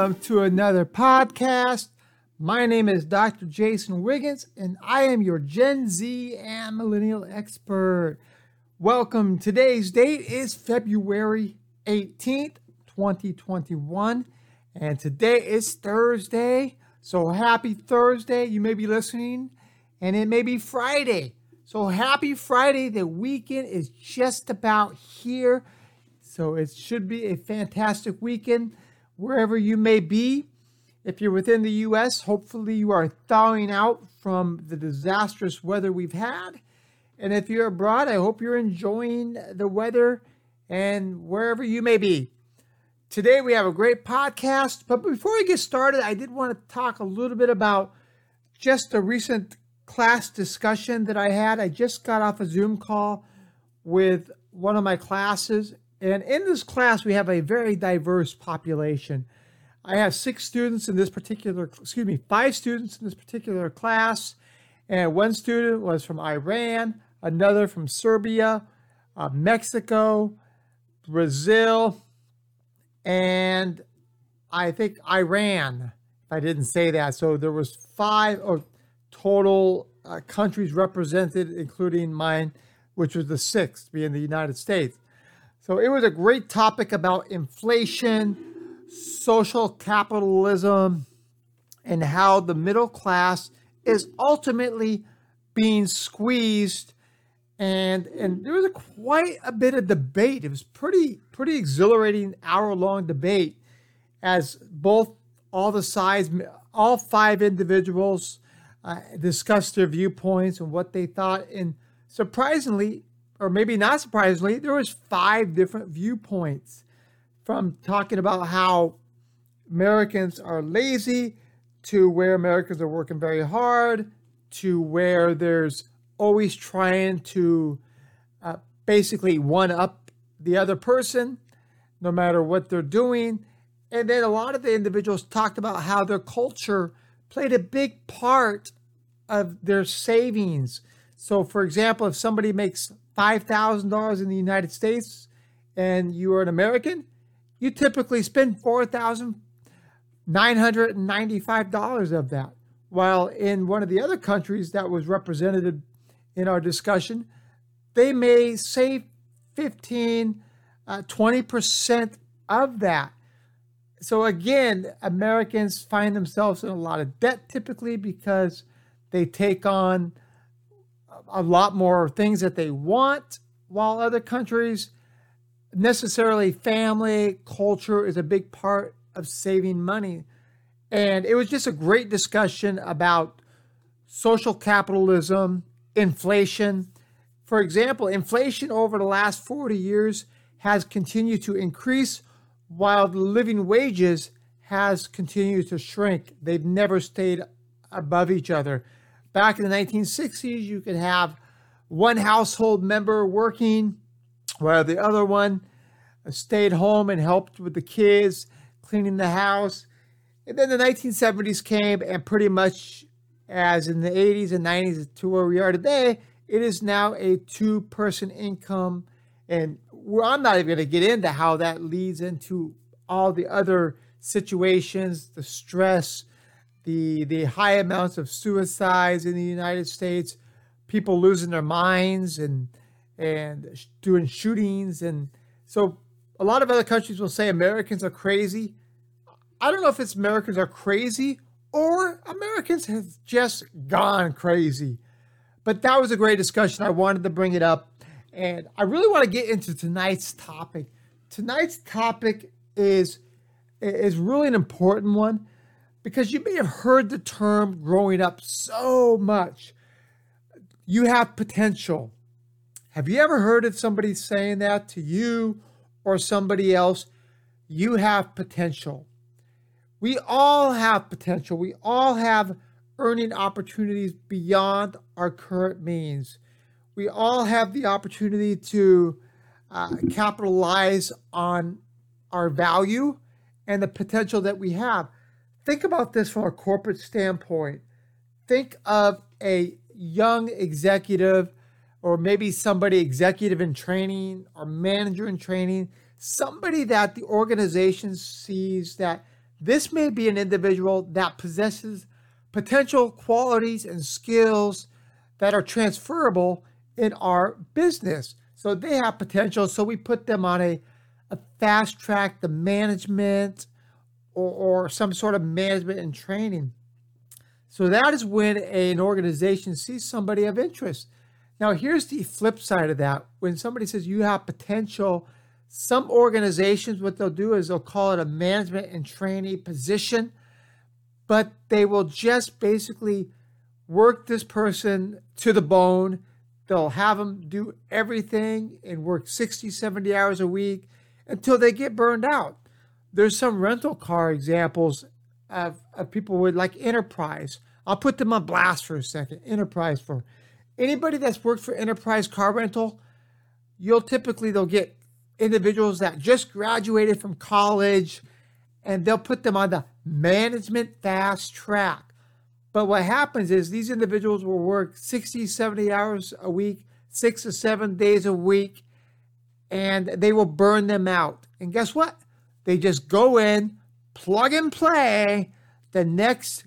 Welcome to another podcast. My name is Dr. Jason Wiggins, and I am your Gen Z and Millennial expert. Welcome. Today's date is February 18th, 2021, and today is Thursday. So happy Thursday. You may be listening, and it may be Friday. So happy Friday. The weekend is just about here. So it should be a fantastic weekend wherever you may be. If you're within the U.S., hopefully you are thawing out from the disastrous weather we've had. And if you're abroad, I hope you're enjoying the weather and wherever you may be. Today we have a great podcast. But before we get started, I did want to talk a little bit about just a recent class discussion that I had. I just got off a Zoom call with one of my classes. And in this class, we have a very diverse population. I have six students in this particular, excuse me, five students in this particular class. And one student was from Iran, another from Serbia, uh, Mexico, Brazil, and I think Iran. If I didn't say that, so there was five or total uh, countries represented, including mine, which was the sixth, being the United States. So it was a great topic about inflation, social capitalism, and how the middle class is ultimately being squeezed. And and there was a, quite a bit of debate. It was pretty pretty exhilarating hour long debate, as both all the sides, all five individuals uh, discussed their viewpoints and what they thought. And surprisingly, or maybe not surprisingly, there was five different viewpoints from talking about how Americans are lazy to where Americans are working very hard to where there's always trying to uh, basically one up the other person no matter what they're doing. And then a lot of the individuals talked about how their culture played a big part of their savings. So, for example, if somebody makes $5,000 in the United States and you are an American, you typically spend $4,995 of that. While in one of the other countries that was represented in our discussion, they may save 15, uh, 20% of that. So again, Americans find themselves in a lot of debt typically because they take on a lot more things that they want, while other countries necessarily family culture is a big part of saving money. And it was just a great discussion about social capitalism, inflation. For example, inflation over the last 40 years has continued to increase while the living wages has continued to shrink. They've never stayed above each other. Back in the 1960s, you could have one household member working while the other one stayed home and helped with the kids, cleaning the house. And then the 1970s came, and pretty much as in the 80s and 90s to where we are today, it is now a two person income. And I'm not even going to get into how that leads into all the other situations, the stress, the the high amounts of suicides in the United States, people losing their minds and and doing shootings and so a lot of other countries will say Americans are crazy. I don't know if it's Americans are crazy or Americans have just gone crazy. But that was a great discussion. I wanted to bring it up. And I really want to get into tonight's topic. Tonight's topic is is really an important one because you may have heard the term growing up so much. You have potential. Have you ever heard of somebody saying that to you or somebody else? You have potential. We all have potential. We all have earning opportunities beyond our current means. We all have the opportunity to uh, capitalize on our value and the potential that we have think about this from a corporate standpoint. Think of a young executive or maybe somebody executive in training or manager in training, somebody that the organization sees that This may be an individual that possesses potential qualities and skills that are transferable in our business. So they have potential. So we put them on a, a fast track, the management or, or some sort of management and training. So that is when an organization sees somebody of interest. Now, here's the flip side of that. When somebody says you have potential, some organizations, what they'll do is they'll call it a management and trainee position, but they will just basically work this person to the bone. They'll have them do everything and work 60, 70 hours a week until they get burned out. There's some rental car examples of, of people with like Enterprise. I'll put them on blast for a second. Enterprise for anybody that's worked for Enterprise Car Rental, you'll typically they'll get individuals that just graduated from college and they'll put them on the management fast track. But what happens is these individuals will work 60, 70 hours a week, six or seven days a week, and they will burn them out. And guess what? They just go in, plug and play the next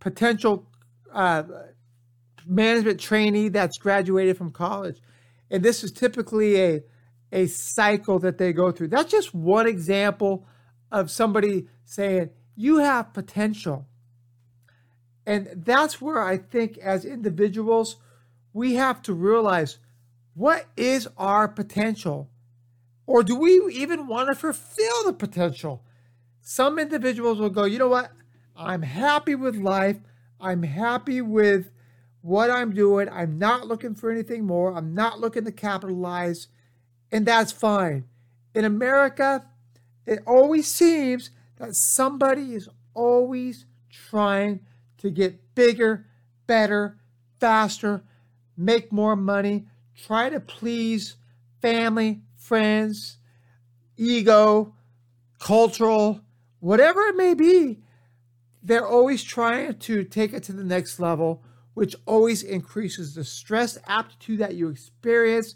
potential uh, management trainee that's graduated from college. And this is typically a, a cycle that they go through. That's just one example of somebody saying, You have potential. And that's where I think, as individuals, we have to realize what is our potential? Or do we even want to fulfill the potential? Some individuals will go, you know what? I'm happy with life. I'm happy with what I'm doing. I'm not looking for anything more. I'm not looking to capitalize. And that's fine. In America, it always seems that somebody is always trying to get bigger, better, faster, make more money, try to please family, friends, ego, cultural, whatever it may be, they're always trying to take it to the next level, which always increases the stress aptitude that you experience.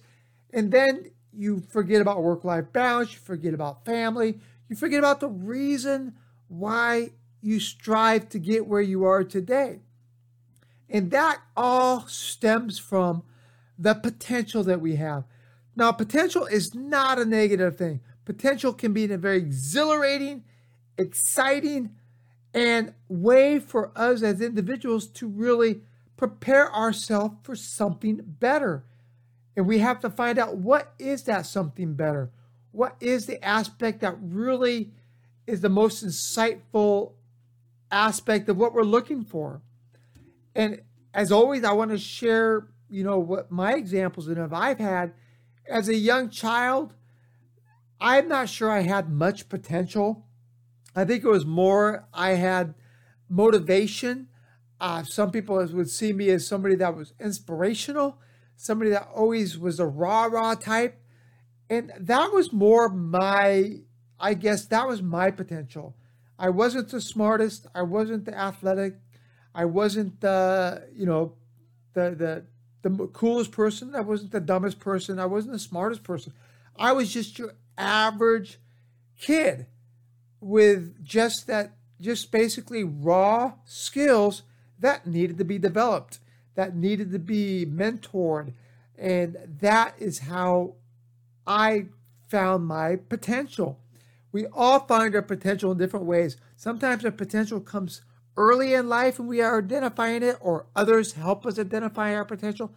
And then you forget about work life balance, you forget about family, you forget about the reason why you strive to get where you are today. And that all stems from the potential that we have. Now, potential is not a negative thing. Potential can be a very exhilarating, exciting, and way for us as individuals to really prepare ourselves for something better. And we have to find out what is that something better? What is the aspect that really is the most insightful aspect of what we're looking for? And as always, I want to share, you know, what my examples and if I've had as a young child, I'm not sure I had much potential. I think it was more I had motivation. Uh, some people would see me as somebody that was inspirational, somebody that always was a rah rah type. And that was more my, I guess that was my potential. I wasn't the smartest. I wasn't the athletic. I wasn't the, you know, the, the, the coolest person. I wasn't the dumbest person. I wasn't the smartest person. I was just your average kid with just that, just basically raw skills that needed to be developed, that needed to be mentored. And that is how I found my potential. We all find our potential in different ways. Sometimes our potential comes early in life and we are identifying it, or others help us identify our potential.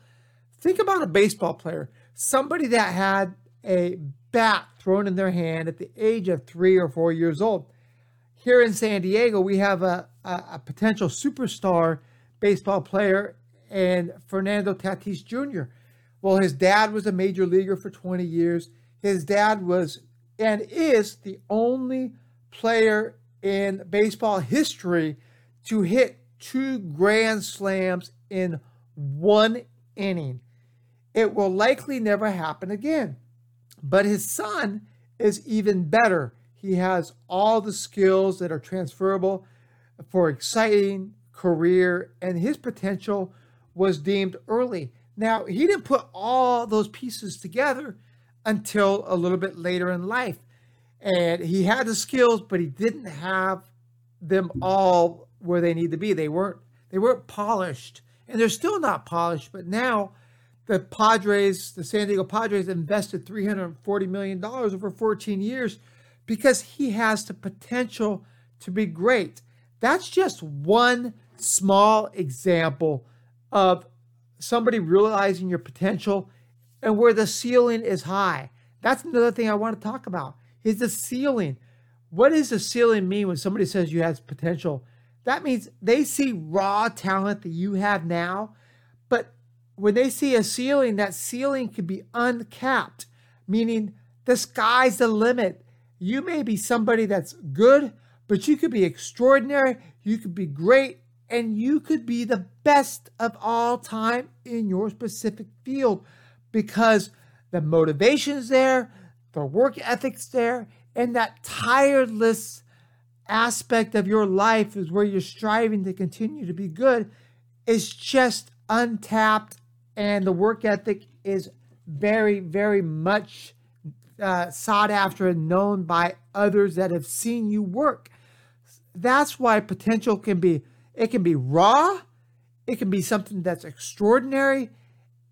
Think about a baseball player, somebody that had a bat thrown in their hand at the age of three or four years old. Here in San Diego, we have a, a, a potential superstar baseball player and Fernando Tatis Jr. Well, his dad was a major leaguer for 20 years. His dad was and is the only player in baseball history to hit two grand slams in one inning. It will likely never happen again. But his son is even better. He has all the skills that are transferable for exciting career, and his potential was deemed early. Now, he didn't put all those pieces together until a little bit later in life. And he had the skills, but he didn't have them all where they need to be. They weren't they weren't polished, and they're still not polished. But now, the Padres, the San Diego Padres, invested three hundred forty million dollars over fourteen years because he has the potential to be great. That's just one small example of somebody realizing your potential and where the ceiling is high. That's another thing I want to talk about is the ceiling. What does the ceiling mean when somebody says you have potential? That means they see raw talent that you have now, but when they see a ceiling, that ceiling can be uncapped, meaning the sky's the limit. You may be somebody that's good, but you could be extraordinary, you could be great, and you could be the best of all time in your specific field because the motivation's there, the work ethic's there, and that tireless aspect of your life is where you're striving to continue to be good. Is just untapped and the work ethic is very very much uh, sought after and known by others that have seen you work. That's why potential can be it can be raw it can be something that's extraordinary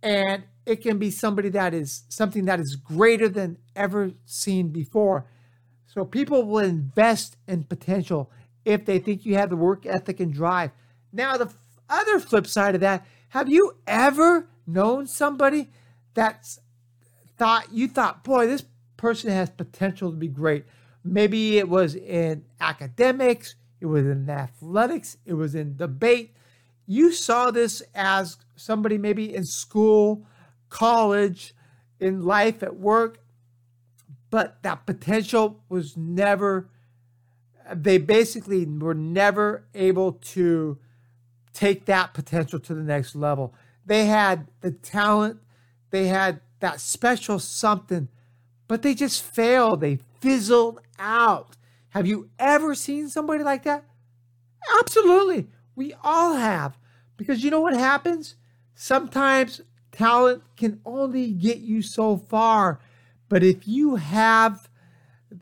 and it can be somebody that is something that is greater than ever seen before so people will invest in potential if they think you have the work ethic and drive. Now, the other flip side of that, have you ever known somebody that's thought you thought, boy, this person has potential to be great? Maybe it was in academics, it was in athletics, it was in debate. You saw this as somebody maybe in school, college, in life, at work, but that potential was never they basically were never able to take that potential to the next level. They had the talent, they had that special something, but they just failed. They fizzled out. Have you ever seen somebody like that? Absolutely. We all have. Because you know what happens? Sometimes talent can only get you so far. But if you have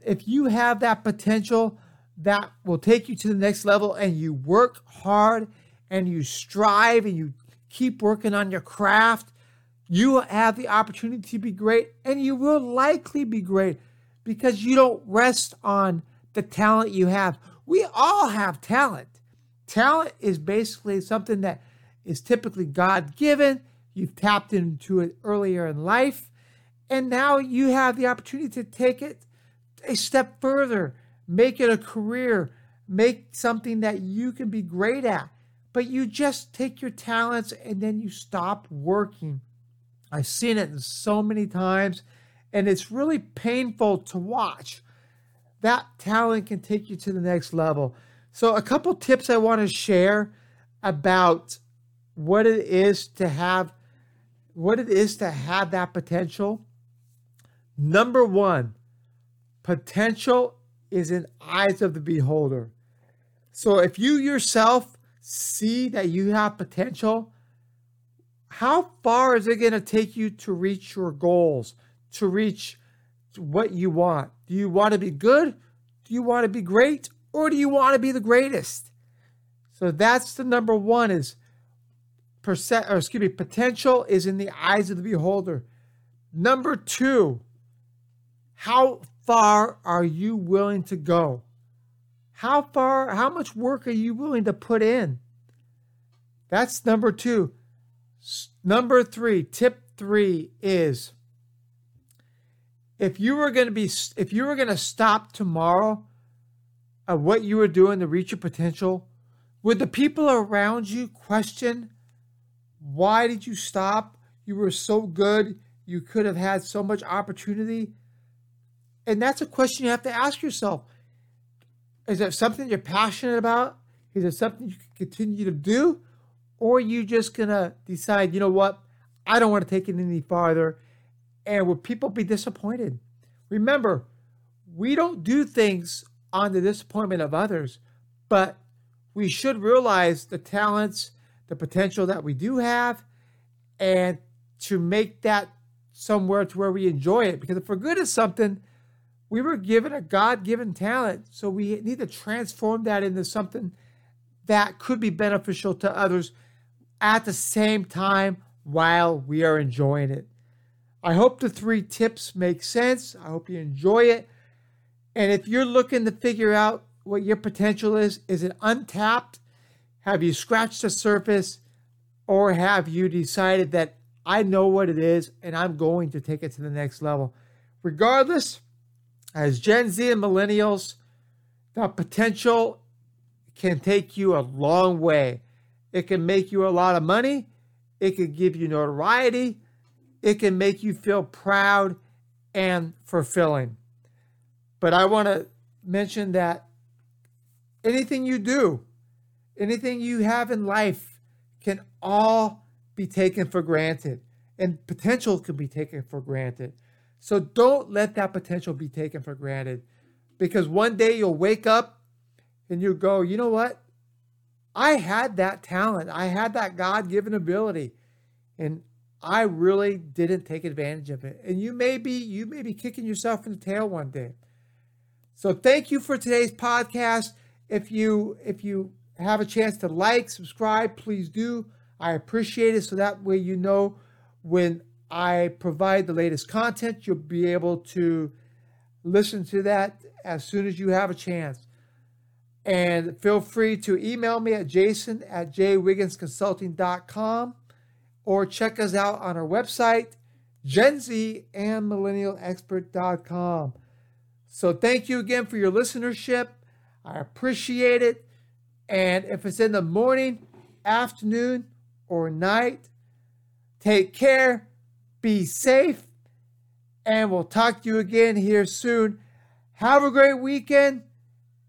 if you have that potential that will take you to the next level and you work hard and you strive and you keep working on your craft, you will have the opportunity to be great and you will likely be great because you don't rest on the talent you have. We all have talent. Talent is basically something that is typically God given. You've tapped into it earlier in life. And now you have the opportunity to take it a step further, make it a career, make something that you can be great at. But you just take your talents and then you stop working. I've seen it so many times, and it's really painful to watch. That talent can take you to the next level. So, a couple tips I want to share about what it is to have what it is to have that potential Number one, potential is in eyes of the beholder. So if you yourself see that you have potential, how far is it going to take you to reach your goals, to reach what you want? Do you want to be good? Do you want to be great? Or do you want to be the greatest? So that's the number one is percent or excuse me, potential is in the eyes of the beholder. Number two, how far are you willing to go? How far, how much work are you willing to put in? That's number two. Number three, tip three is if you were going to be, if you were going to stop tomorrow of what you were doing to reach your potential, would the people around you question why did you stop? You were so good. You could have had so much opportunity. And that's a question you have to ask yourself. Is it something you're passionate about? Is it something you can continue to do? Or are you just going to decide, you know what? I don't want to take it any farther. And will people be disappointed? Remember, we don't do things on the disappointment of others, but we should realize the talents, the potential that we do have, and to make that somewhere to where we enjoy it. Because if we're good at something, We were given a God given talent, so we need to transform that into something that could be beneficial to others at the same time while we are enjoying it. I hope the three tips make sense. I hope you enjoy it. And if you're looking to figure out what your potential is, is it untapped? Have you scratched the surface? Or have you decided that I know what it is and I'm going to take it to the next level? Regardless, as Gen Z and millennials, the potential can take you a long way. It can make you a lot of money. It can give you notoriety. It can make you feel proud and fulfilling. But I want to mention that anything you do, anything you have in life can all be taken for granted, and potential can be taken for granted. So don't let that potential be taken for granted because one day you'll wake up and you go, you know what? I had that talent. I had that God given ability. And I really didn't take advantage of it. And you may be you may be kicking yourself in the tail one day. So thank you for today's podcast. If you if you have a chance to like, subscribe, please do. I appreciate it so that way you know when I provide the latest content, you'll be able to listen to that as soon as you have a chance. And feel free to email me at jason at jwigginsconsulting.com or check us out on our website, Gen Z and millennialexpert.com. So thank you again for your listenership. I appreciate it. And if it's in the morning, afternoon, or night, take care, be safe, and we'll talk to you again here soon. Have a great weekend,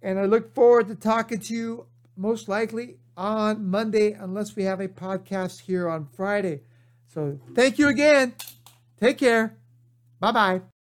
and I look forward to talking to you most likely on Monday, unless we have a podcast here on Friday. So thank you again. Take care. Bye bye.